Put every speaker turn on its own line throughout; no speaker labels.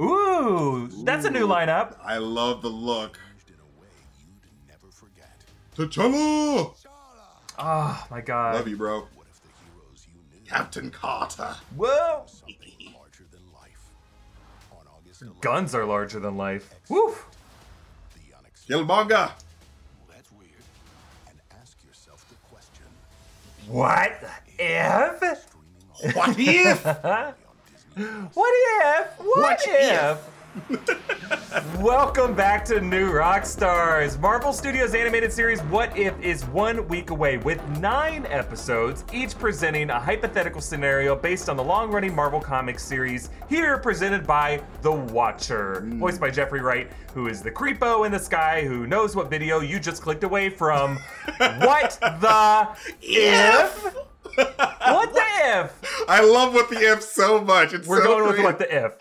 Ooh, that's a new lineup.
I love the look. T'Challa!
Oh my god.
Love you, bro. Captain Carter.
Whoa. Guns are larger than life. Woo.
Killmonger.
What if?
What if?
What if? What,
What
if? Welcome back to New Rockstars. Marvel Studios animated series What If is one week away with nine episodes, each presenting a hypothetical scenario based on the long running Marvel Comics series, here presented by The Watcher, hmm. voiced by Jeffrey Wright, who is the creepo in the sky who knows what video you just clicked away from. what the if? What the if?
I love what the if so much. It's
We're
so
going with what the if.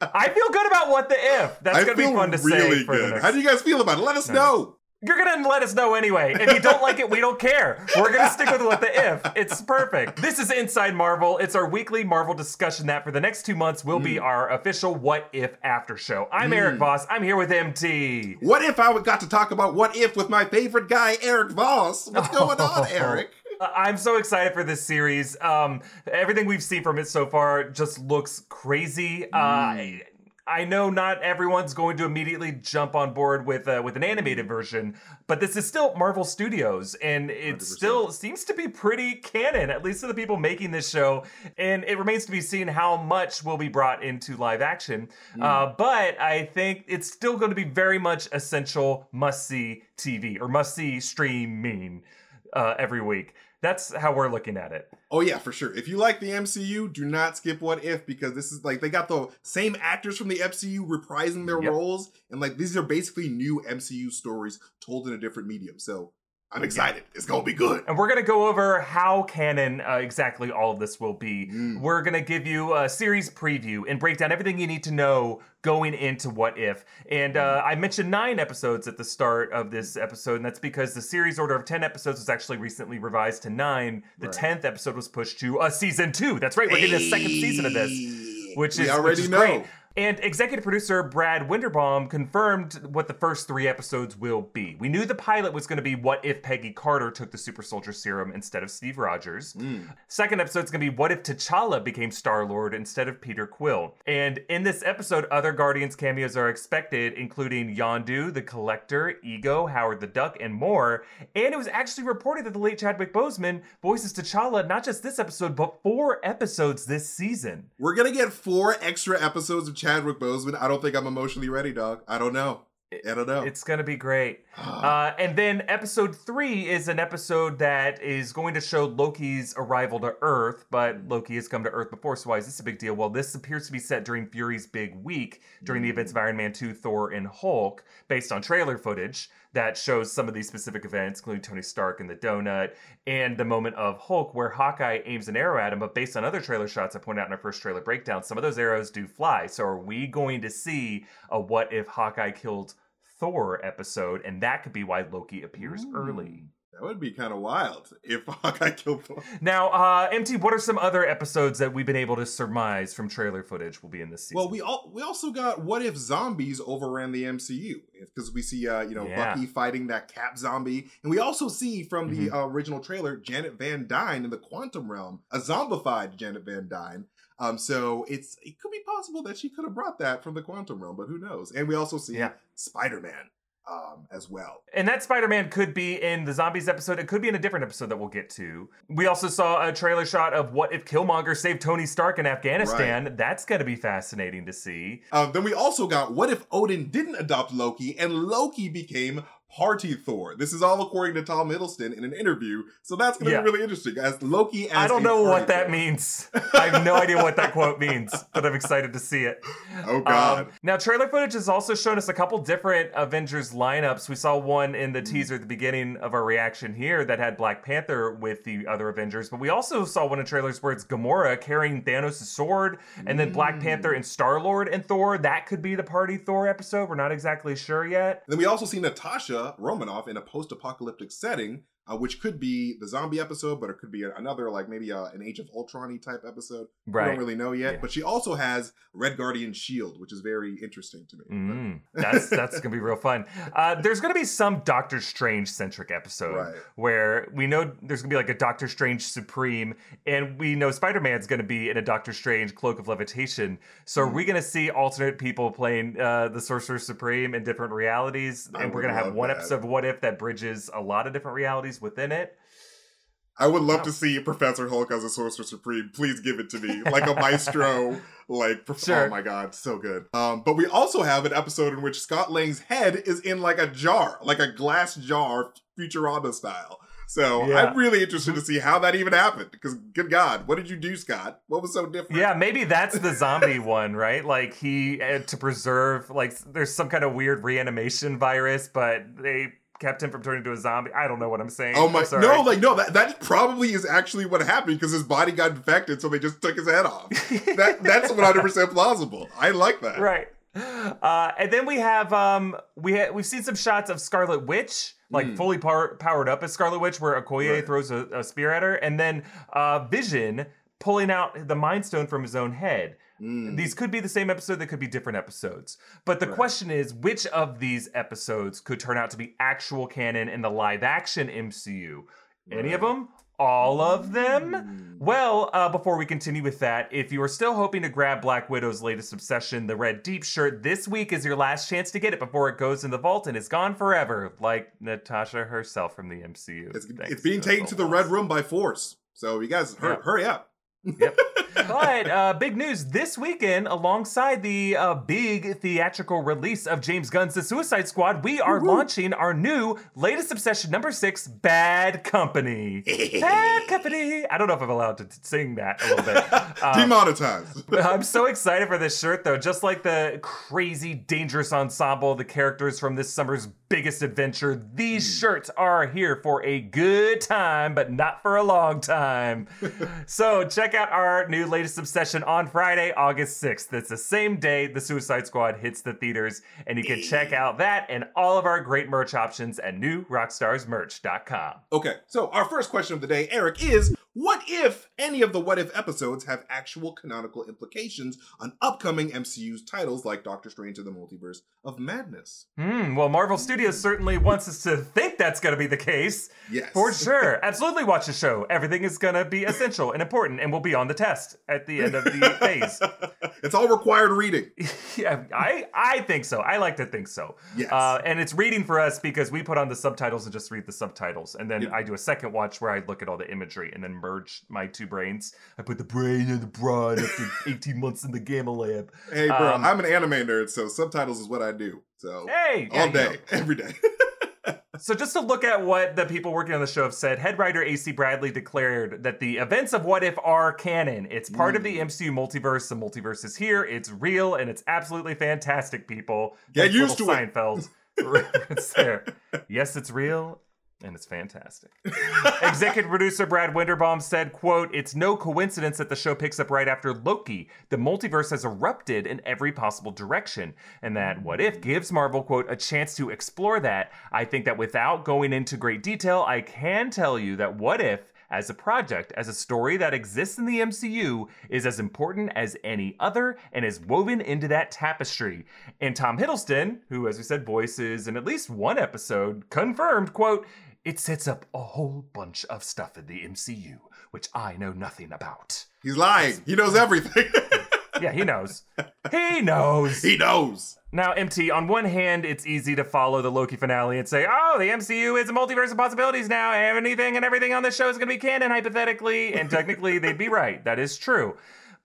I feel good about what the if. That's
I
gonna be fun to
really
say for the next.
How do you guys feel about it? Let us know.
You're gonna let us know anyway. If you don't like it, we don't care. We're gonna stick with what the if. It's perfect. This is Inside Marvel. It's our weekly Marvel discussion that for the next two months will
Mm.
be our official What If After Show. I'm Erik Voss. I'm here with MT.
What if I got to talk about what if with my favorite guy, Erik Voss? What's going on, Erik?
Uh, I'm so excited for this series. Um, everything we've seen from it so far just looks crazy. Uh, I, I know not everyone's going to immediately jump on board with uh, with an animated version, but this is still Marvel Studios, and it
100%.
still seems to be pretty canon, at least to the people making this show. And it remains to be seen how much will be brought into live action. Uh, but I think it's still going to be very much essential must see TV or must see streaming uh, every week. That's how we're looking at it.
Oh yeah, for sure. If you like the MCU, do not skip What If because this is like they got the same actors from the MCU reprising their
Yep.
roles, and like these are basically new MCU stories told in a different medium. So I'm excited. It's gonna be good.
And we're going to go over how canon uh, exactly all of this will be.
Mm.
We're going to give you a series preview and break down everything you need to know going into What If. And uh, I mentioned nine episodes at the start of this episode, and that's because the series order of 10 episodes was actually recently revised to nine. The
Right.
10th episode was pushed to a season two. That's right, we're getting a second season of this. Which
we
is
already
which is
know.
great. And executive producer Brad Winderbaum confirmed what the first three episodes will be. We knew the pilot was going to be what if Peggy Carter took the super soldier serum instead of Steve Rogers.
Mm.
Second is going to be what if T'Challa became Star Lord instead of Peter Quill. And in this episode, other Guardians cameos are expected, including Yondu, the Collector, Ego, Howard the Duck, and more. And it was actually reported that the late Chadwick Boseman voices T'Challa not just this episode, but four episodes this season.
We're gonna get four extra episodes of Chadwick Boseman. I don't think I'm emotionally ready, dog. I don't know. I don't know.
It's gonna be great. Uh, and then episode three is an episode that is going to show Loki's arrival to Earth, but Loki has come to Earth before, so why is this a big deal? Well, this appears to be set during Fury's big week, during the events of Iron Man 2, Thor, and Hulk, based on trailer footage that shows some of these specific events, including Tony Stark and the donut, and the moment of Hulk where Hawkeye aims an arrow at him, but based on other trailer shots I pointed out in our first trailer breakdown, some of those arrows do fly. So are we going to see a what if Hawkeye killed Thor episode, and that could be why Loki appears
Ooh.
early. Hmm.
That would be kind of wild if Hawkeye killed Thor.
Now, uh, MT, what are some other episodes that we've been able to surmise from trailer footage will be in this season?
Well, we all we also got what if zombies overran the MCU? Because we see, uh, you know,
Yeah.
Bucky fighting that Cap zombie, and we also see from the uh, original trailer Janet Van Dyne in the quantum realm, a zombified Janet Van Dyne. Um, so it's it could be possible that she could have brought that from the quantum realm, but who knows? And we also see
Yeah.
Spider Man um, as well.
And that Spider Man could be in the Zombies episode. It could be in a different episode that we'll get to. We also saw a trailer shot of what if Killmonger saved Tony Stark in Afghanistan. That's going to be fascinating to see.
Um, then we also got what if Odin didn't adopt Loki and Loki became Party Thor? This is all according to Tom Hiddleston in an interview, so that's going to
Yeah.
be really interesting. As Loki, as
I don't know what that
Thor.
means. I have no idea what that quote means, but I'm excited to see it.
Oh God!
Um, now, trailer footage has also shown us a couple different Avengers lineups. We saw one in the teaser at the beginning of our reaction here that had Black Panther with the other Avengers, but we also saw one in trailers where it's Gamora carrying Thanos' sword, and then Black Panther and Star Lord and Thor. That could be the Party Thor episode. We're not exactly sure yet.
then we also see Natasha Romanoff in a post-apocalyptic setting uh, which could be the zombie episode, but it could be another, like maybe uh, an Age of Ultron type episode.
Right.
We don't really know yet.
Yeah.
But she also has Red Guardian Shield, which is very interesting to me.
Mm, that's that's gonna be real fun. Uh, there's gonna be some Doctor Strange centric episode
Right.
where we know there's gonna be like a Doctor Strange Supreme, and we know Spider Man's gonna be in a Doctor Strange Cloak of Levitation. So are
Hmm.
we gonna see alternate people playing uh, the Sorcerer Supreme in different realities,
I
and we're gonna have one
that.
episode of What If that bridges a lot of different realities within it?
I would love
Wow.
to see Professor Hulk as a Sorcerer Supreme. Please give it to me, like a maestro. like,
Sure.
oh my god, so good. Um, but we also have an episode in which Scott Lang's head is in like a jar, like a glass jar, Futurama style. So
Yeah.
I'm really interested to see how that even happened. Because, good God, what did you do, Scott? What was so different?
Yeah, maybe that's the zombie one, right? Like he uh, to preserve, like there's some kind of weird reanimation virus, but they kept him from turning into a zombie. I don't know what I'm saying.
Oh my! No, like no. That that probably is actually what happened because his body got infected, so they just took his head off. that that's 100 percent plausible. I like that.
right. Uh, and then we have um we ha- we've seen some shots of Scarlet Witch like
Mm.
fully power- powered up as Scarlet Witch, where Okoye
Right.
throws a, a spear at her, and then uh, Vision pulling out the Mind Stone from his own head.
Mm.
These could be the same episode, they could be different episodes. But the
Right.
question is which of these episodes could turn out to be actual canon in the live action MCU? Any of them? All of them?
Mm.
Well, uh, before we continue with that, if you are still hoping to grab Black Widow's latest obsession, the red deep shirt, this week is your last chance to get it before it goes in the vault and is gone forever, like Natasha herself from the MCU.
It's, it's being taken to the. Red Room by force. So you guys, hur-
Yeah.
hurry up.
Yep. but uh, big news this weekend, alongside the uh, big theatrical release of James Gunn's The Suicide Squad, we are
Woo-hoo.
launching our new latest obsession number six, Bad Company. Bad Company. I don't know if I'm allowed to t- sing that a little bit. Uh,
Demonetized.
I'm so excited for this shirt, though. Just like the crazy, dangerous ensemble, the characters from this summer's biggest adventure, these
Hmm.
shirts are here for a good time, but not for a long time. so check out our new latest obsession on Friday, August 6th. It's the same day the Suicide Squad hits the theaters, and you can check out that and all of our great merch options at newrockstarsmerch.com.
Okay, so our first question of the day, Erik, is what if any of the What If episodes have actual canonical implications on upcoming MCU's titles like Doctor Strange and the Multiverse of Madness?
Hmm, well, Marvel Studios certainly wants us to think that's going to be the case.
Yes.
For sure. Absolutely watch the show. Everything is going to be essential and important and will be on the test at the end of the phase.
it's all required reading.
Yeah, I, I think so. I like to think so.
Yes.
Uh, and it's reading for us because we put on the subtitles and just read the subtitles. And then
Yeah.
I do a second watch where I look at all the imagery and then merge my two brains. I put the brain and the brawn after 18 months in the gamma lab.
hey, bro,
um,
I'm an anime nerd, so subtitles is what I do. So
Hey! yeah,
all
you know.
day, every day.
So, just to look at what the people working on the show have said, head writer AC Bradley declared that the events of What If are canon. It's part of the
Mm.
MCU multiverse. The multiverse is here. It's real, and it's absolutely fantastic. People
Get
Thanks,
used to it.
Seinfeld there. Yes, it's real, and it's fantastic. Executive producer Brad Winderbaum said, quote, It's no coincidence that the show picks up right after Loki. The multiverse has erupted in every possible direction. And that What If gives Marvel, quote, a chance to explore that. I think that without going into great detail, I can tell you that What If as a project, as a story that exists in the MCU, is as important as any other and is woven into that tapestry. And Tom Hiddleston, who, as we said, voices in at least one episode, confirmed, quote, it sets up a whole bunch of stuff in the MCU, which I know nothing about.
He's lying. He knows everything.
Yeah, he knows. he knows.
he knows.
Now, MT, on one hand, it's easy to follow the Loki finale and say, oh, the MCU is a multiverse of possibilities now. Anything and everything on this show is going to be canon, hypothetically. And technically, they'd be right. That is true.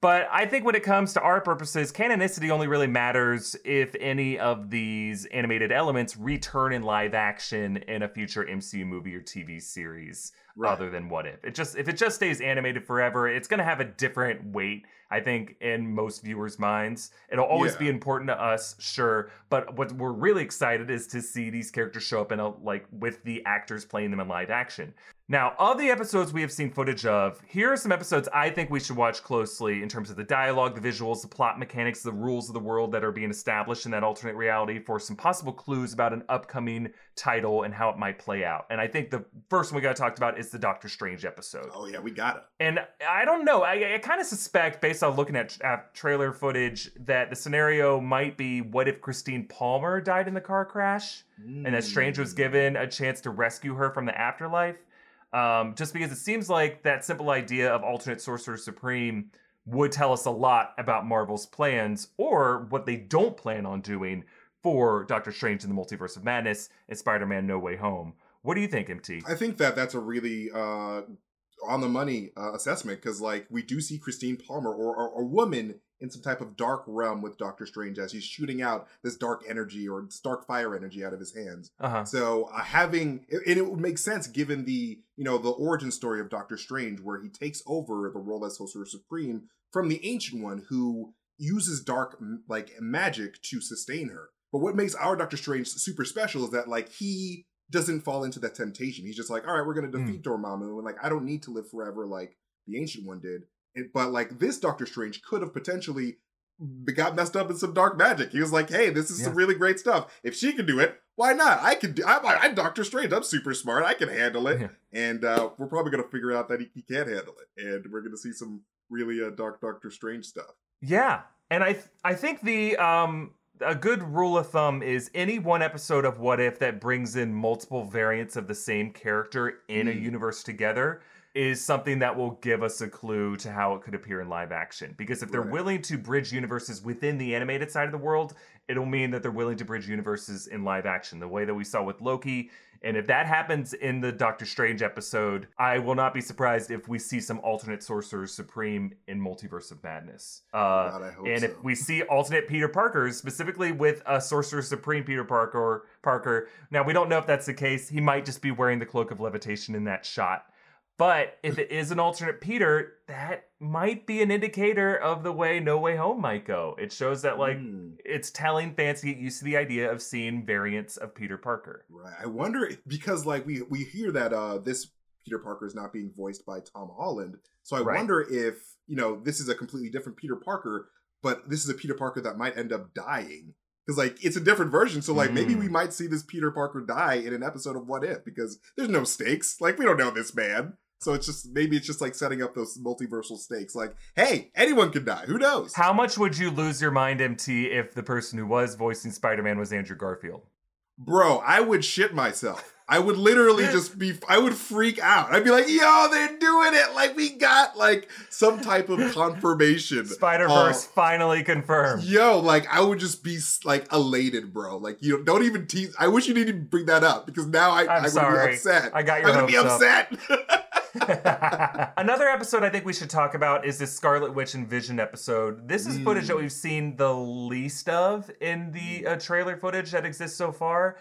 But I think when it comes to our purposes, canonicity only really matters if any of these animated elements return in live action in a future MCU movie or TV series
Right.
other than what if. It just if it just stays animated forever, it's going to have a different weight I think in most viewers' minds. It'll always
Yeah.
be important to us, sure, but what we're really excited is to see these characters show up in a like with the actors playing them in live action. Now, of the episodes we have seen footage of, here are some episodes I think we should watch closely in terms of the dialogue, the visuals, the plot mechanics, the rules of the world that are being established in that alternate reality for some possible clues about an upcoming title and how it might play out. And I think the first one we got to talk about is the Doctor Strange episode.
Oh yeah, we got it.
And I don't know. I, I kind of suspect, based on looking at, at trailer footage, that the scenario might be what if Christine Palmer died in the car crash and that Strange was
Mm.
given a chance to rescue her from the afterlife? Um, just because it seems like that simple idea of alternate Sorcerer Supreme would tell us a lot about Marvel's plans or what they don't plan on doing for Doctor Strange in the Multiverse of Madness and Spider Man No Way Home. What do you think, MT?
I think that that's a really uh, on the money uh, assessment because, like, we do see Christine Palmer or, or a woman in some type of dark realm with Doctor Strange as he's shooting out this dark energy or this dark fire energy out of his hands.
Uh huh.
So uh, having and it would make sense given the you know the origin story of Doctor Strange, where he takes over the role as Sorcerer Supreme from the Ancient One, who uses dark like magic to sustain her. But what makes our Doctor Strange super special is that like he doesn't fall into that temptation. He's just like, all right, we're gonna defeat Dormammu, and like I don't need to live forever like the Ancient One did. It, but like this Doctor Strange could have potentially got messed up in some dark magic. He was like, "Hey, this is some really great stuff. If she can do it, why not? I can do. I'm, I'm Doctor Strange. I'm super smart. I can handle it."
Yeah.
And uh, we're probably gonna figure out that he, he can't handle it, and we're gonna see some really uh, dark Doctor Strange stuff.
Yeah, and I th- I think the um a good rule of thumb is any one episode of What If that brings in multiple variants of the same character in a
Mm.
universe together is something that will give us a clue to how it could appear in live action. Because if they're
Right.
willing to bridge universes within the animated side of the world, it'll mean that they're willing to bridge universes in live action, the way that we saw with Loki. And if that happens in the Doctor Strange episode, I will not be surprised if we see some alternate Sorcerer Supreme in Multiverse of Madness. Uh,
God, I hope
and
so.
if we see alternate Peter Parkers, specifically with a Sorcerer Supreme Peter Parker, Parker, now we don't know if that's the case. He might just be wearing the cloak of levitation in that shot. But if it is an alternate Peter, that might be an indicator of the way No Way Home might go. It shows that like
Mm,
it's telling fans to get used to the idea of seeing variants of Peter Parker.
right. I wonder if, because like we we hear that uh this Peter Parker is not being voiced by Tom Holland, so I
Right.
wonder if you know this is a completely different Peter Parker, but this is a Peter Parker that might end up dying. Because like it's a different version, so like maybe
Mm.
we might see this Peter Parker die in an episode of What If because there's no stakes. Like we don't know this man, so it's just maybe it's just like setting up those multiversal stakes. Like, hey, anyone can die. Who knows?
How much would you lose your mind, MT, if the person who was voicing Spider Man was Andrew Garfield?
Bro, I would shit myself. I would literally just be, I would freak out. I'd be like, yo, they're doing it. Like, we got like some type of confirmation.
Spider Verse
Uh,
finally confirmed.
Yo, like, I would just be like elated, bro. Like, you don't even tease. I wish you didn't even bring that up because now I,
I'm
I would
sorry.
be upset.
I got your
I'm gonna be upset.
Another episode I think we should talk about is this Scarlet Witch and Vision episode. This is footage that
Mm.
we've seen the least of in the uh, trailer footage that exists so far.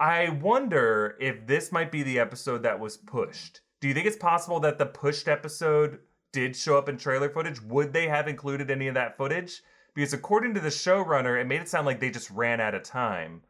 I wonder if this might be the episode that was pushed. Do you think it's possible that the pushed episode did show up in trailer footage? Would they have included any of that footage? Because according to the showrunner, it made it sound like they just ran out of time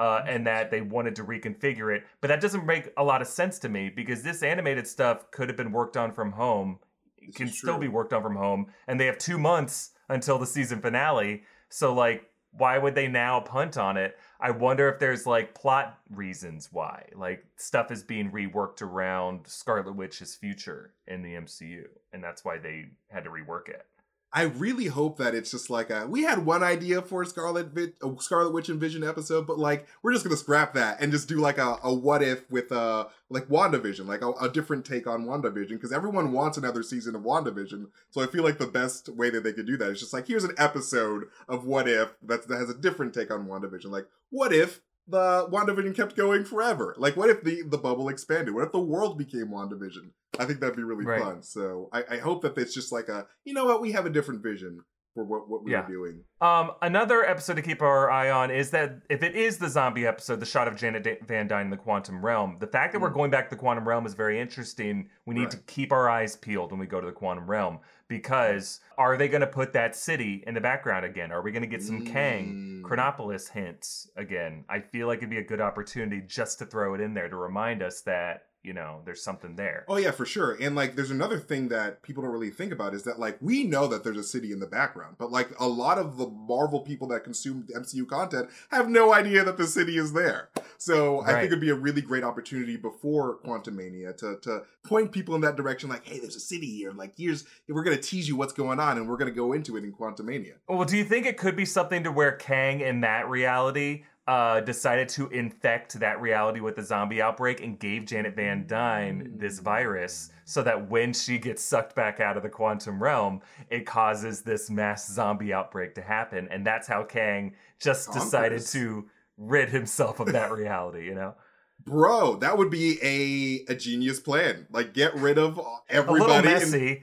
uh, and that they wanted to reconfigure it. But that doesn't make a lot of sense to me because this animated stuff could have been worked on from home,
This
can still be worked on from home, and they have two months until the season finale. So, like, why would they now punt on it? I wonder if there's like plot reasons why, like stuff is being reworked around Scarlet Witch's future in the MCU, and that's why they had to rework it.
I really hope that it's just like a, we had one idea for a Scarlet Vi- a Scarlet Witch and Vision episode, but like we're just gonna scrap that and just do like a, a what if with uh like WandaVision, like a, a different take on WandaVision, because everyone wants another season of WandaVision. So I feel like the best way that they could do that is just like here's an episode of what if that, that has a different take on WandaVision. Like what if the WandaVision kept going forever? Like what if the the bubble expanded? What if the world became WandaVision? I think that'd be really
Right.
fun. So I, I hope that it's just like a, you know what, we have a different vision for what, what we're
Yeah.
doing.
Um, another episode to keep our eye on is that if it is the zombie episode, the shot of Janet Van Dyne in the quantum realm, the fact that we're
Mm.
going back to the quantum realm is very interesting. We need to keep our eyes peeled when we go to the quantum realm because are they going to put that city in the background again? Are we going to get some Kang,
Mm.
Chronopolis hints again? I feel like it'd be a good opportunity just to throw it in there to remind us that you know there's something there.
Oh yeah, for sure. And like there's another thing that people don't really think about is that like we know that there's a city in the background, but like a lot of the Marvel people that consume MCU content have no idea that the city is there. So I think it'd be a really great opportunity before Quantumania to to point people in that direction like, hey, there's a city here. Like here's we're gonna tease you what's going on and we're gonna go into it in Quantumania.
Well, do you think it could be something to where Kang in that reality uh, decided to infect that reality with the zombie outbreak and gave Janet Van Dyne this virus so that when she gets sucked back out of the quantum realm, it causes this mass zombie outbreak to happen. And that's how Kang just decided to rid himself of that reality, you know?
Bro, that would be a a genius plan. Like get rid of
A
everybody.
little
and-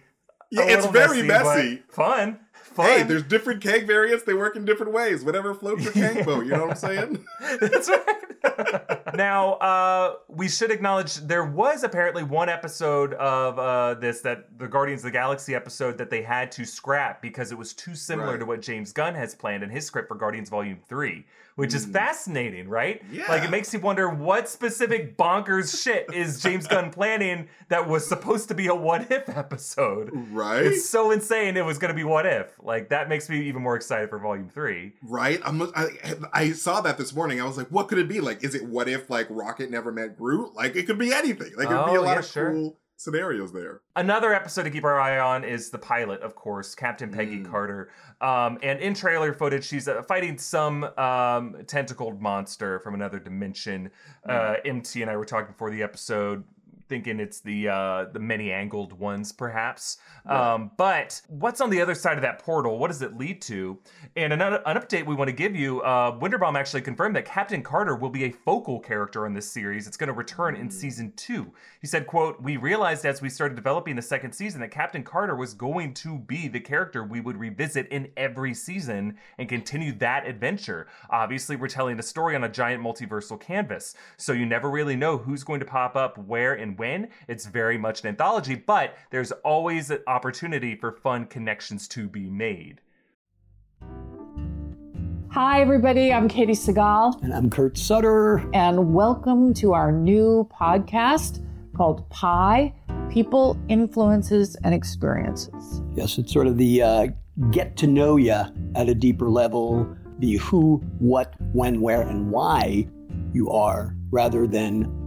yeah,
a
it's very
but
messy.
Fun. Fun.
Hey, there's different Kang variants. They work in different ways. Whatever floats your Kang boat. You know what I'm saying?
That's right. now, uh, we should acknowledge there was apparently one episode of uh, this that the Guardians of the Galaxy episode that they had to scrap because it was too similar
Right.
to what James Gunn has planned in his script for Guardians Volume 3, which is
Mm.
fascinating, right?
Yeah.
Like, it makes you wonder what specific bonkers shit is James Gunn planning that was supposed to be a what if episode.
Right?
It's so insane it was going to be what if. Like, that makes me even more excited for Volume 3.
right? I'm, I, I saw that this morning. I was like, what could it be? Like, is it what if like Rocket never met Groot? Like, it could be anything. Like, it could be
Oh,
a lot
yeah,
of
sure.
cool scenarios there.
Another episode to keep our eye on is the pilot, of course, Captain Peggy
Mm.
Carter. Um, and in trailer footage, she's uh, fighting some um, tentacled monster from another dimension. Uh, MT and I were talking before the episode, thinking it's the uh, the many angled ones, perhaps.
Right.
Um, but what's on the other side of that portal? What does it lead to? And another an update we want to give you: uh, Winderbaum actually confirmed that Captain Carter will be a focal character in this series. It's going to return in season two. He said, "quote We realized as we started developing the second season that Captain Carter was going to be the character we would revisit in every season and continue that adventure. Obviously, we're telling a story on a giant multiversal canvas, so you never really know who's going to pop up where and when. It's very much an anthology, but there's always an opportunity for fun connections to be made."
Hi, everybody. I'm Katey Sagal,
And I'm Kurt Sutter.
and welcome to our new podcast called Pi People, Influences, and Experiences.
Yes, it's sort of the uh, get to know you at a deeper level, the who, what, when, where, and why you are, rather than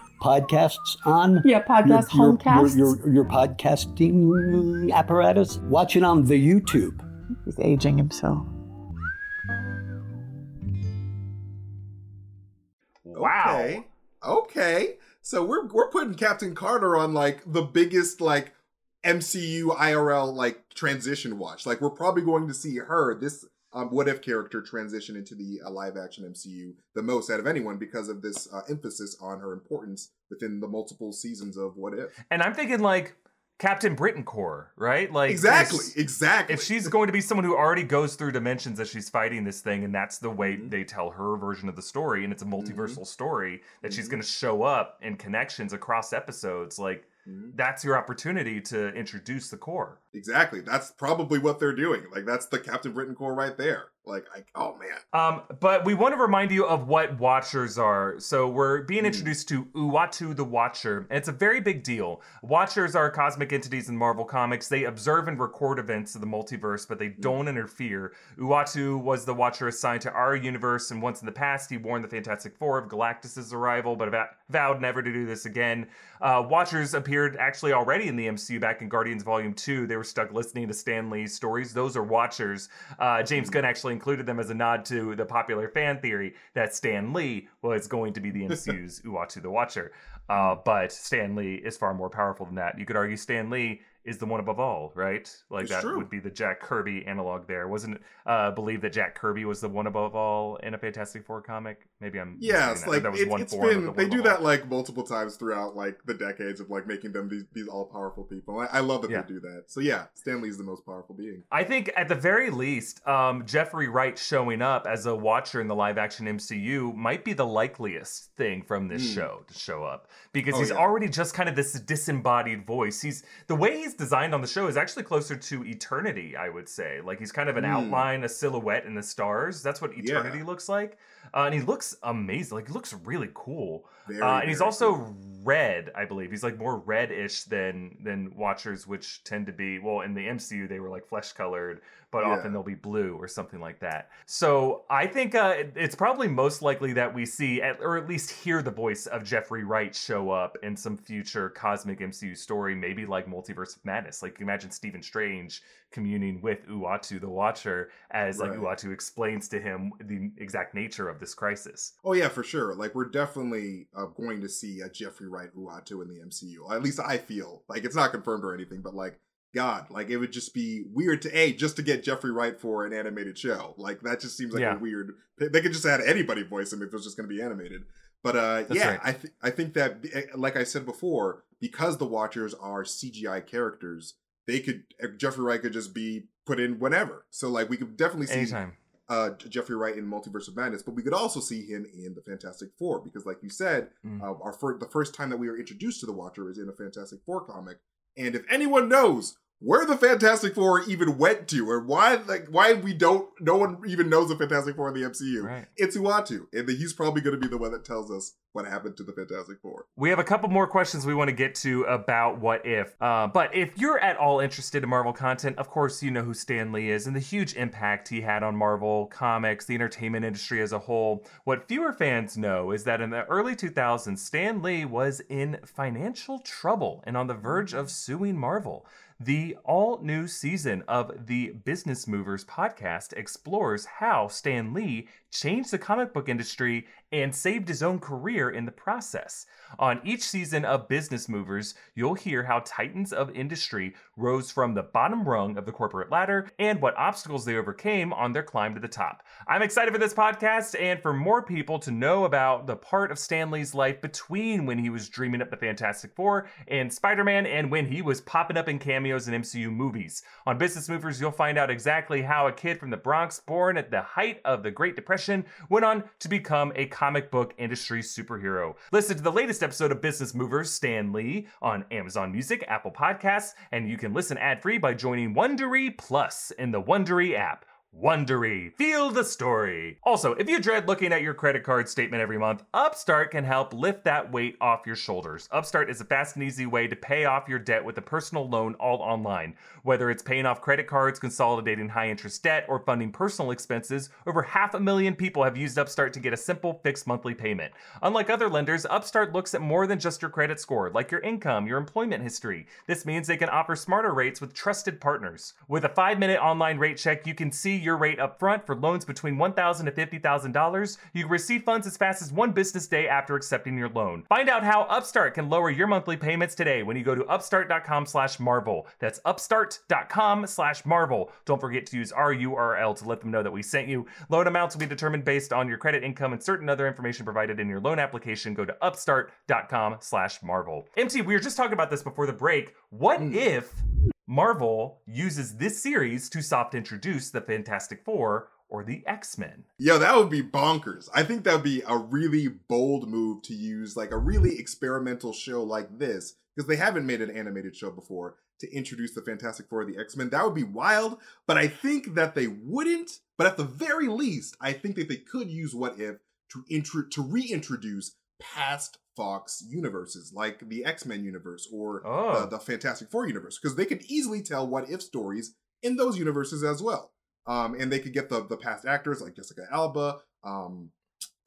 podcasts on.
Yeah, podcast,
your,
homecasts.
your, your, your podcasting apparatus. Watch it on the YouTube.
He's aging himself.
Wow.
Okay. Okay. So we're we're putting Captain Carter on like the biggest like MCU IRL like transition watch. Like we're probably going to see her this um, what if character transition into the uh, live action MCU the most out of anyone because of this uh, emphasis on her importance within the multiple seasons of What If.
And I'm thinking like Captain Britain Corps, right? Like
exactly. Exactly.
If she's going to be someone who already goes through dimensions as she's fighting this thing, and that's the way
Mhm.
they tell her version of the story, and it's a multiversal story that she's
Mhm.
going to show up in connections across episodes, like
Mhm.
that's your opportunity to introduce the Corps.
Exactly. That's probably what they're doing. Like that's the Captain Britain Corps right there. Like, I, oh man.
Um, but we want to remind you of what Watchers are. So we're being
Mm.
introduced to Uatu the Watcher, and it's a very big deal. Watchers are cosmic entities in Marvel Comics. They observe and record events of the multiverse, but they don't interfere. Uatu was the Watcher assigned to our universe, and once in the past, he warned the Fantastic Four of Galactus's arrival, but vowed never to do this again. Uh, Watchers appeared actually already in the MCU back in Guardians Volume 2. They were stuck listening to Stan Lee's stories. Those are Watchers. Uh, James Gunn actually included them as a nod to the popular fan theory that Stan Lee was going to be the MCU's Uatu the Watcher. Uh, but Stan Lee is far more powerful than that. You could argue Stan Lee is the one above all, right? Like
It's
that
true.
would be the Jack Kirby analog there. Wasn't uh believed that Jack Kirby was the one above all in a Fantastic Four comic? Maybe I'm that.
like
that was
it,
one
it's been
the
they do
above all.
that like multiple times throughout like the decades of like making them these these all powerful people. I, I love that
Yeah.
they do that. So yeah, Stan Lee's the most powerful being.
I think at the very least, um, Jeffrey Wright showing up as a watcher in the live action MCU might be the likeliest thing from this
Hmm.
show to show up because
Oh,
he's
yeah.
already just kind of this disembodied voice. He's the way he's designed on the show is actually closer to Eternity, I would say. Like he's kind of an
Hmm.
outline, a silhouette in the stars. That's what
Yeah.
Eternity looks like, uh, and he looks amazing. Like he looks really cool.
Very,
Uh, and he's also
cool.
red, I believe. He's like more reddish than than Watchers, which tend to be well in the MCU they were like flesh colored, but
Yeah.
often they'll be blue or something like that. So I think uh, it- it's probably most likely that we see at, or at least hear the voice of Jeffrey Wright show up in some future cosmic MCU story, maybe like Multiverse of Madness. Like imagine Stephen Strange communing with Uatu the Watcher as like
Right.
Uatu explains to him the exact nature of this crisis.
Oh yeah, for sure. Like we're definitely uh, going to see a Jeffrey Wright Uatu in the MCU. At least I feel like it's not confirmed or anything, but like God, like it would just be weird to a just to get Jeffrey Wright for an animated show. Like that just seems like
Yeah.
a weird. They could just have anybody voice him if it was just going to be animated. But uh,
That's
yeah,
right.
I th- I think that eh, like I said before, because the Watchers are CGI characters, they could eh, Jeffrey Wright could just be put in whenever. So like we could definitely see
Anytime.
Uh, Jeffrey Wright in Multiverse of Madness, but we could also see him in the Fantastic Four because, like you said,
Mm.
uh, our fir- the first time that we were introduced to the Watcher is in a Fantastic Four comic, and if anyone knows where the Fantastic Four even went to, or why like why we don't, no one even knows the Fantastic Four in the MCU,
Right.
it's Uatu, and he's probably going to be the one that tells us what happened to the Fantastic Four.
We have a couple more questions we want to get to about what if. Uh, but if you're at all interested in Marvel content, of course, you know who Stan Lee is and the huge impact he had on Marvel comics, the entertainment industry as a whole. What fewer fans know is that in the early 2000s, Stan Lee was in financial trouble and on the verge of suing Marvel. The all new season of the Business Movers podcast explores how Stan Lee changed the comic book industry and saved his own career in the process. On each season of Business Movers, you'll hear how titans of industry rose from the bottom rung of the corporate ladder and what obstacles they overcame on their climb to the top. I'm excited for this podcast and for more people to know about the part of Stan Lee's life between when he was dreaming up the Fantastic Four and Spider Man and when he was popping up in cameos in MCU movies. On Business Movers, you'll find out exactly how a kid from the Bronx, born at the height of the Great Depression, went on to become a comic book industry superhero. Listen to the latest episode of Business Movers, Stan Lee, on Amazon Music, Apple Podcasts, and you can listen ad free by joining Wondery Plus in the Wondery app. Wondery. Feel the story. Also, if you dread looking at your credit card statement every month, Upstart can help lift that weight off your shoulders. Upstart is a fast and easy way to pay off your debt with a personal loan all online. Whether it's paying off credit cards, consolidating high interest debt, or funding personal expenses, over half a million people have used Upstart to get a simple fixed monthly payment. Unlike other lenders, Upstart looks at more than just your credit score, like your income, your employment history. This means they can offer smarter rates with trusted partners. With a five minute online rate check, you can see your rate up front for loans between $1,000 to $50,000. You can receive funds as fast as one business day after accepting your loan. Find out how Upstart can lower your monthly payments today when you go to upstart.com slash marvel. That's upstart.com slash marvel. Don't forget to use our URL to let them know that we sent you. Loan amounts will be determined based on your credit income and certain other information provided in your loan application. Go to upstart.com slash marvel. MT, we were just talking about this before the break. What
Hmm.
if Marvel uses this series to soft introduce the Fantastic Four or the X Men.
Yo, that would be bonkers. I think that would be a really bold move to use like a really experimental show like this because they haven't made an animated show before to introduce the Fantastic Four, or the X Men. That would be wild, but I think that they wouldn't. But at the very least, I think that they could use What If to intro to reintroduce past Fox universes like the X Men universe or
Oh.
uh, the Fantastic Four universe because they could easily tell What If stories in those universes as well. Um, and they could get the the past actors like Jessica Alba, um,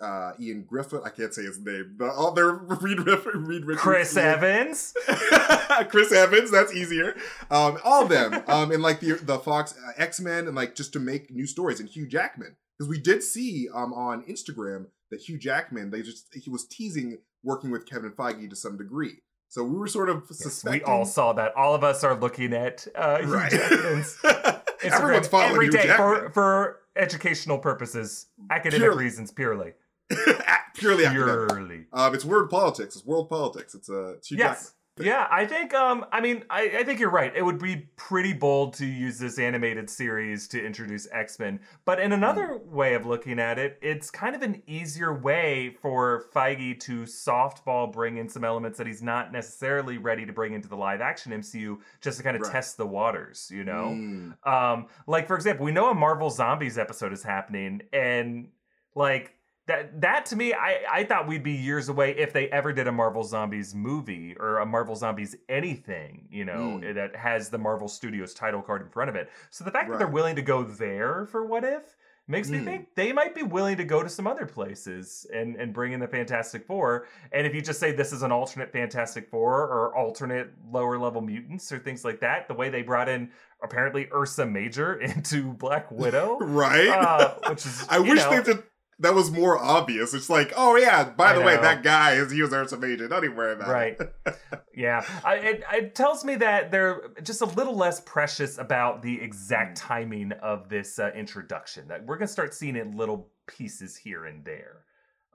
uh, Ian Griffith. I can't say his name. The other Reed, Riff- Reed Richards,
Chris
Ian-
Evans.
Chris Evans. That's easier. Um, all of them. Um, and like the the Fox uh, X Men, and like just to make new stories. And Hugh Jackman, because we did see um on Instagram that Hugh Jackman they just he was teasing working with Kevin Feige to some degree. So we were sort of
Yes,
suspecting.
we all saw that. All of us are looking at uh, Hugh
right.
Jackman's
Everyone's following
every
Hugh
day for,
Jackman.
for educational purposes, academic
Purely.
reasons, purely.
Purely academic.
Purely.
Um, it's word politics. It's world politics. It's a uh, Hugh
Yes. Yeah, I think um I mean I, I think you're right. It would be pretty bold to use this animated series to introduce X-Men. But in another way of looking at it, it's kind of an easier way for Feige to softball bring in some elements that he's not necessarily ready to bring into the live action MCU just to kind of
Right.
test the waters, you know?
Mm.
Um, like for example, we know a Marvel Zombies episode is happening, and like that that to me, I I thought we'd be years away if they ever did a Marvel Zombies movie or a Marvel Zombies anything, you know,
Mm.
that has the Marvel Studios title card in front of it. So the fact that they're willing to go there for What If makes me
Mm.
think they might be willing to go to some other places and and bring in the Fantastic Four. And if you just say this is an alternate Fantastic Four or alternate lower level mutants or things like that, the way they brought in apparently Ursa Major into Black Widow,
Right?
uh, which is
I wish
know,
they did. That was more obvious. It's like, oh yeah, by the way, that guy is he was Ursa Major. Don't even worry about
Right.
it.
Yeah, I, it, it tells me that they're just a little less precious about the exact timing of this uh, introduction. That we're gonna start seeing it in little pieces here and there.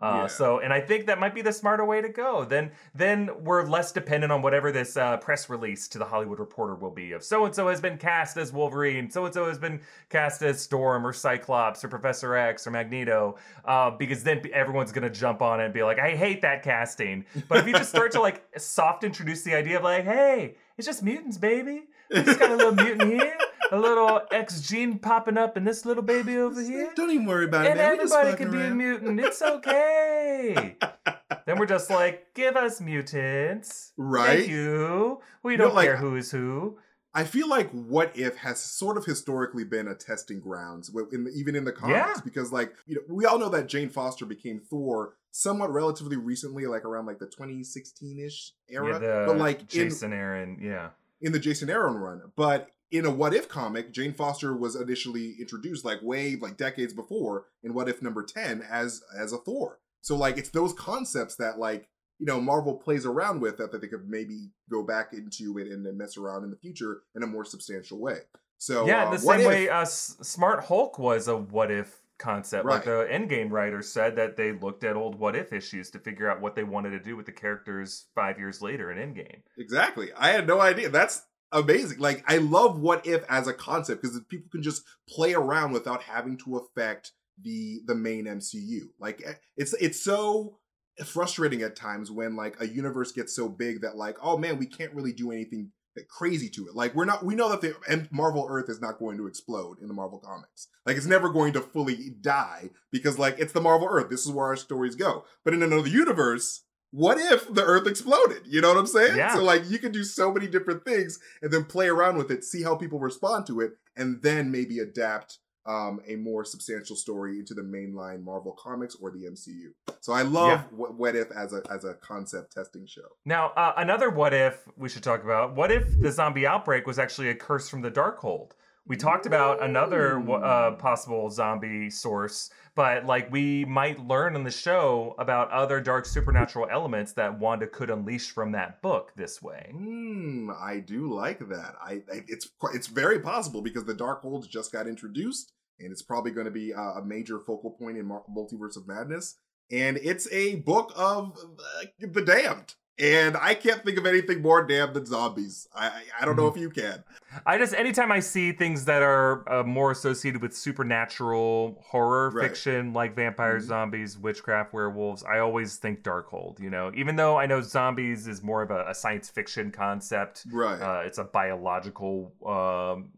Uh,
Yeah.
So, and I think that might be the smarter way to go. Then, then we're less dependent on whatever this uh, press release to the Hollywood Reporter will be. Of so and so has been cast as Wolverine, so and so has been cast as Storm or Cyclops or Professor X or Magneto, uh, because then everyone's gonna jump on it and be like, I hate that casting. But if you just start to like soft introduce the idea of like, hey, it's just mutants, baby. Just got a little mutant here, a little X gene popping up in this little baby over here.
Don't even worry about it,
And
man.
Everybody can be a mutant. It's okay. then we're just like, give us mutants.
Right?
Thank you. We
You know,
don't
like-
care who is who.
I feel like What If has sort of historically been a testing grounds, in the, even in the comics,
Yeah.
because like you know we all know that Jane Foster became Thor somewhat relatively recently, like around like the 2016-ish era,
yeah, the
but like in
Jason Aaron. Yeah.
In the Jason Aaron run. But in a What If comic, Jane Foster was initially introduced like way like decades before in What If number 10 as as a Thor. So like it's those concepts that like you know Marvel plays around with that, that they could maybe go back into it and then mess around in the future in a more substantial way. So
yeah,
uh,
the same
If-
way uh, S- Smart Hulk was a what if concept. Like
Right.
the Endgame writer said that they looked at old what if issues to figure out what they wanted to do with the characters five years later in Endgame.
Exactly. I had no idea. That's amazing. Like I love what if as a concept because people can just play around without having to affect the the main MCU. Like eh, it's it's so frustrating at times when like a universe gets so big that like oh man we can't really do anything crazy to it. Like we're not we know that the and Marvel Earth is not going to explode in the Marvel comics. Like it's never going to fully die because like it's the Marvel Earth. This is where our stories go. But in another universe, what if the Earth exploded? You know what I'm saying?
Yeah.
So like you can do so many different things and then play around with it, see how people respond to it, and then maybe adapt um, a more substantial story into the mainline Marvel comics or the MCU. So I love
Yeah.
what, what if as a as a concept testing show.
Now, uh, another what if we should talk about. What if the zombie outbreak was actually a curse from the Darkhold? We talked about another uh, possible zombie source, but like we might learn on the show about other dark supernatural elements that Wanda could unleash from that book this way.
Hmm, I do like that. I, I it's it's very possible because the Darkhold's just got introduced, and it's probably going to be a, a major focal point in Multiverse of Madness. And it's a book of uh, the damned, and I can't think of anything more damn than zombies. I I, I don't know if you can.
I just anytime I see things that are uh, more associated with supernatural horror
Right.
fiction, like vampires,
Mhm.
zombies, witchcraft, werewolves, I always think Darkhold. You know, even though I know zombies is more of a, a science fiction concept,
Right.
uh, it's a biological um,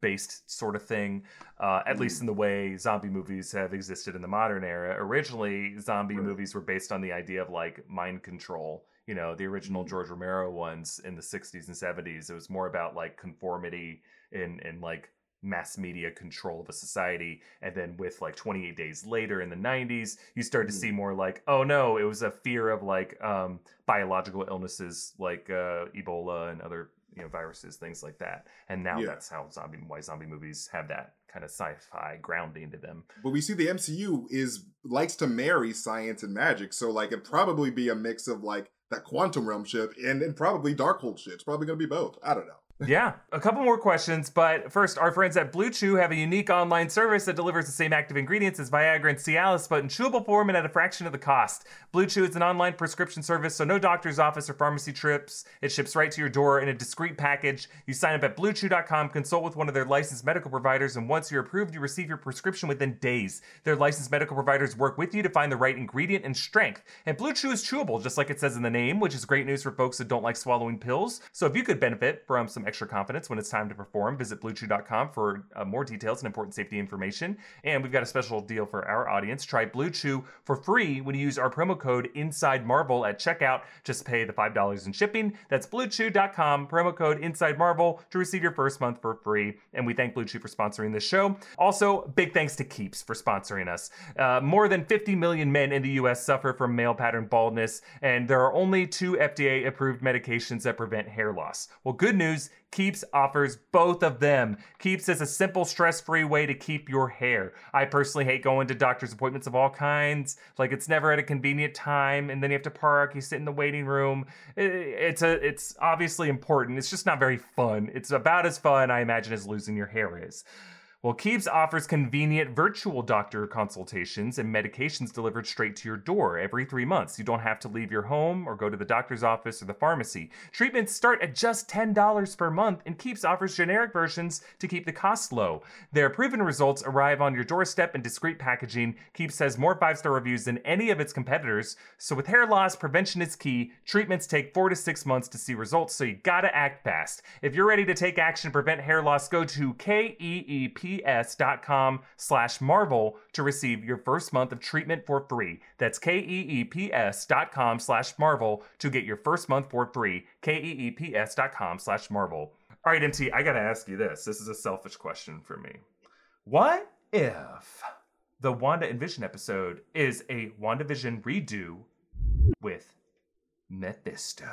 based sort of thing. Uh, at
Mm.
least in the way zombie movies have existed in the modern era. Originally, zombie
Right.
movies were based on the idea of like mind control. You know, the original. George Romero ones in the 60s and 70s. It was more about like conformity and and like mass media control of a society. And then with like 28 days later in the 90s, you start to
Mm.
see more like, oh no, it was a fear of like um, biological illnesses like uh, Ebola and other you know viruses, things like that. And now
Yeah.
that's how zombie why zombie movies have that kind of sci-fi grounding to them.
But we see the MCU is likes to marry science and magic, so like it'd probably be a mix of like that quantum realm ship and, and probably Darkhold shit. It's probably going to be both. I don't know
yeah, a couple more questions, but first, our friends at Blue Chew have a unique online service that delivers the same active ingredients as Viagra and Cialis, but in chewable form and at a fraction of the cost. Blue Chew is an online prescription service, so no doctor's office or pharmacy trips. It ships right to your door in a discreet package. You sign up at BlueChew.com, consult with one of their licensed medical providers, and once you're approved, you receive your prescription within days. Their licensed medical providers work with you to find the right ingredient and strength. And Blue Chew is chewable, just like it says in the name, which is great news for folks that don't like swallowing pills. So if you could benefit from some extra confidence when it's time to perform, visit bluechew.com for uh, more details and important safety information. And we've got a special deal for our audience. Try Blue Chew for free when you use our promo code Inside Marvel at checkout. Just pay the $5 in shipping. That's bluechew.com, promo code Inside Marvel to receive your first month for free. And we thank Blue Chew for sponsoring this show. Also, big thanks to Keeps for sponsoring us. Uh, more than 50 million men in the US suffer from male pattern baldness, and there are only two FDA approved medications that prevent hair loss. Well, good news Keeps offers both of them. Keeps is a simple, stress free way to keep your hair. I personally hate going to doctor's appointments of all kinds. Like, it's never at a convenient time, and then you have to park, you sit in the waiting room. It's, a, it's obviously important. It's just not very fun. It's about as fun, I imagine, as losing your hair is. Well, Keeps offers convenient virtual doctor consultations and medications delivered straight to your door every three months. You don't have to leave your home or go to the doctor's office or the pharmacy. Treatments start at just $10 per month, and Keeps offers generic versions to keep the cost low. Their proven results arrive on your doorstep in discreet packaging. Keeps has more five star reviews than any of its competitors. So, with hair loss, prevention is key. Treatments take four to six months to see results, so you gotta act fast. If you're ready to take action to prevent hair loss, go to KEEP keeps.com slash marvel to receive your first month of treatment for free. That's keeps.com slash marvel to get your first month for free. keeps.com slash marvel. All right, MT, I gotta ask you this. This is a selfish question for me. What if the Wanda and Vision episode is a WandaVision redo with Mephisto?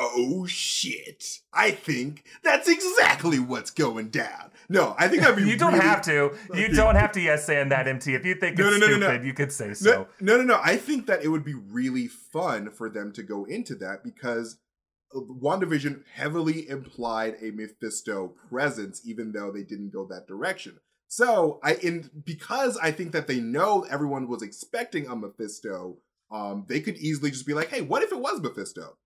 Oh shit, I think that's exactly what's going down. No, I think I'd be
You don't
really...
have to. You don't have to yes and that MT. If you think no, it's no, no, stupid, you could say so.
No, no, no. I think that it would be really fun for them to go into that because WandaVision heavily implied a Mephisto presence, even though they didn't go that direction. So I in because I think that they know everyone was expecting a Mephisto, um, they could easily just be like, hey, what if it was Mephisto?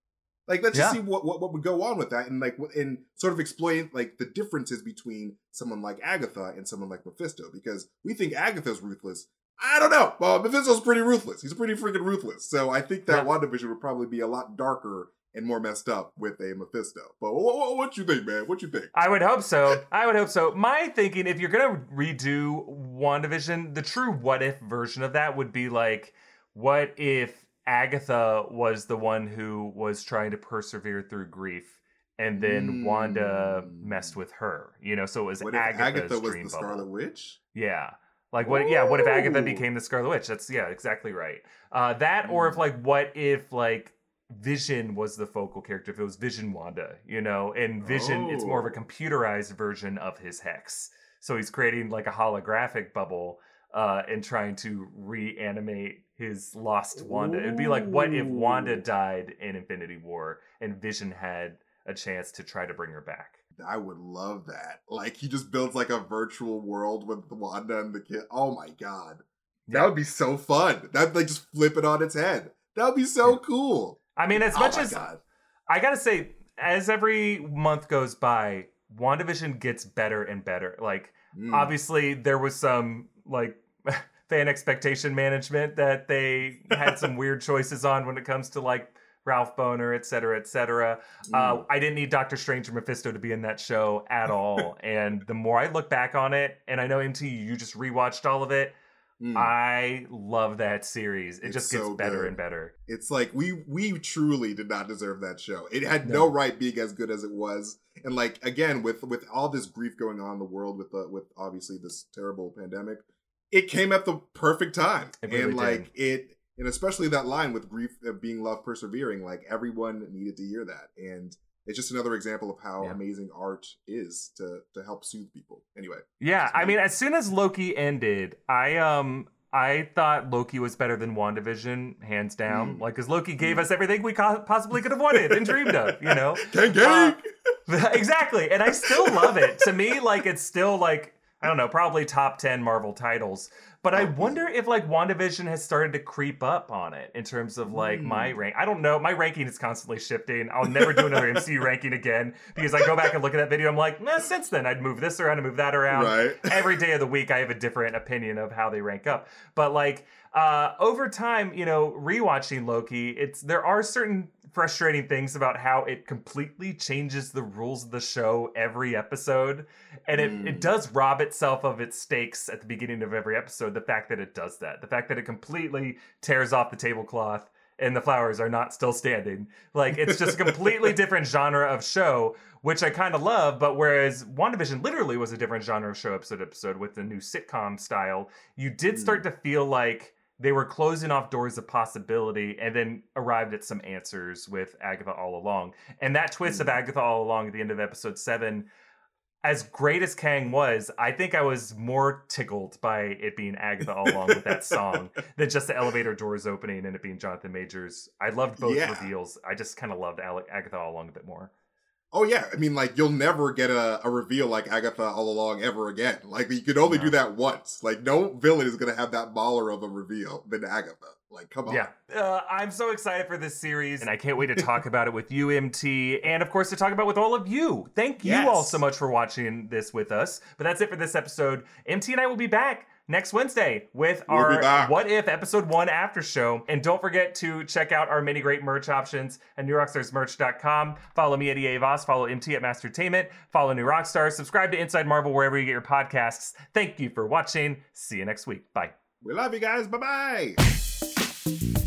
Like, let's just see what, what, what would go on with that, and like, and sort of explain like the differences between someone like Agatha and someone like Mephisto, because we think Agatha's ruthless. I don't know. Well, Mephisto's pretty ruthless. He's pretty freaking ruthless. So I think that yeah. WandaVision would probably be a lot darker and more messed up with a Mephisto. But what, what, what you think, man? What you think?
I would hope so. I would hope so. My thinking, if you're gonna redo WandaVision, the true what if version of that would be like, what if Agatha was the one who was trying to persevere through grief, and then mm. Wanda messed with her. You know, so it was what Agatha's Agatha was dream
the Scarlet. Witch.
Yeah. Like what? Ooh. Yeah. What if Agatha became the Scarlet Witch? That's yeah, exactly right. Uh, that, mm. or if mm. like, what if like Vision was the focal character? If it was Vision Wanda, you know, and Vision, oh. it's more of a oh. computerized version of his hex. So he's creating like a holographic bubble uh, and trying to reanimate his lost Wanda. It'd be like what if Wanda died in Infinity War and Vision had a chance to try to bring her back.
I would love that. Like he just builds like a virtual world with Wanda and the kid. Oh my god. That yeah. would be so fun. That'd like just flip it on its head. That would be so cool.
I mean, as oh much as god. I gotta say, as every month goes by, WandaVision gets better and better. Like, mm. obviously, there was some like fan expectation management that they had some weird choices on when it comes to like Ralph Bohner, et cetera, et cetera. Uh, mm. Uh, I didn't need Doctor Strange or Mephisto to be in that show at all. and the more I look back on it, and I know MT, you just rewatched all of it. Mm. I love that series. It it's just gets so better good. and better.
It's like we we truly did not deserve that show. It had no. no right being as good as it was. And like again, with with all this grief going on in the world, with the with obviously this terrible pandemic, it came at the perfect time. Really and like did. it and especially that line with grief of being love persevering, like everyone needed to hear that. And it's just another example of how yeah. amazing art is to to help soothe people. Anyway.
Yeah, I mean as soon as Loki ended, I um I thought Loki was better than WandaVision, hands down.
Mm.
Like, because Loki gave us everything we co- possibly could have wanted and dreamed of, you know?
Gang, gang.
Uh, exactly. And I still love it. to me, like, it's still like, I don't know, probably top 10 Marvel titles. But I
Oh,
wonder if, like, WandaVision has started to creep up on it in terms of, like, my
Hmm.
rank. I don't know. My ranking is constantly shifting. I'll never do another MCU ranking again because I go back and look at that video. I'm like, nah, since then, I'd move this around and move that around
right.
every day of the week I have a different opinion of how they rank up. But like uh over time, you know, rewatching Loki, it's there are certain frustrating things about how it completely changes the rules of the show every episode. And it, it
Mm.
does rob itself of its stakes at the beginning of every episode. The fact that it does that. The fact that it completely tears off the tablecloth and the flowers are not still standing. Like it's just a completely different genre of show, which I kind of love. But whereas WandaVision literally was a different genre of show episode episode with the new sitcom style, you did start to feel like they were closing off doors of possibility and then arrived at some answers with Agatha all along. And that twist of
Mm.
Agatha all along at the end of episode seven, as great as Kang was, I think I was more tickled by it being Agatha all along with that song than just the elevator doors opening and it being Jonathan Majors. I loved both
Yeah.
reveals. I just kind of loved Agatha all along a bit more.
Oh yeah, I mean, like you'll never get a, a reveal like Agatha all along ever again. Like you could only
No.
do that once. Like no villain is gonna have that baller of a reveal than Agatha. Like come on.
Yeah. Uh, I'm so excited for this series, and I can't wait to talk about it with you, MT, and of course to talk about with all of you. Thank you
Yes.
all so much for watching this with us. But that's it for this episode. MT and I will be back next Wednesday with
We'll
our. What If episode one after show. And don't forget to check out our many great merch options at newrockstarsmerch.com. Follow me at EA Voss, follow MT at Mastertainment, follow New Rockstars, subscribe to Inside Marvel wherever you get your podcasts. Thank you for watching. See you next week. Bye.
We love you guys. Bye bye.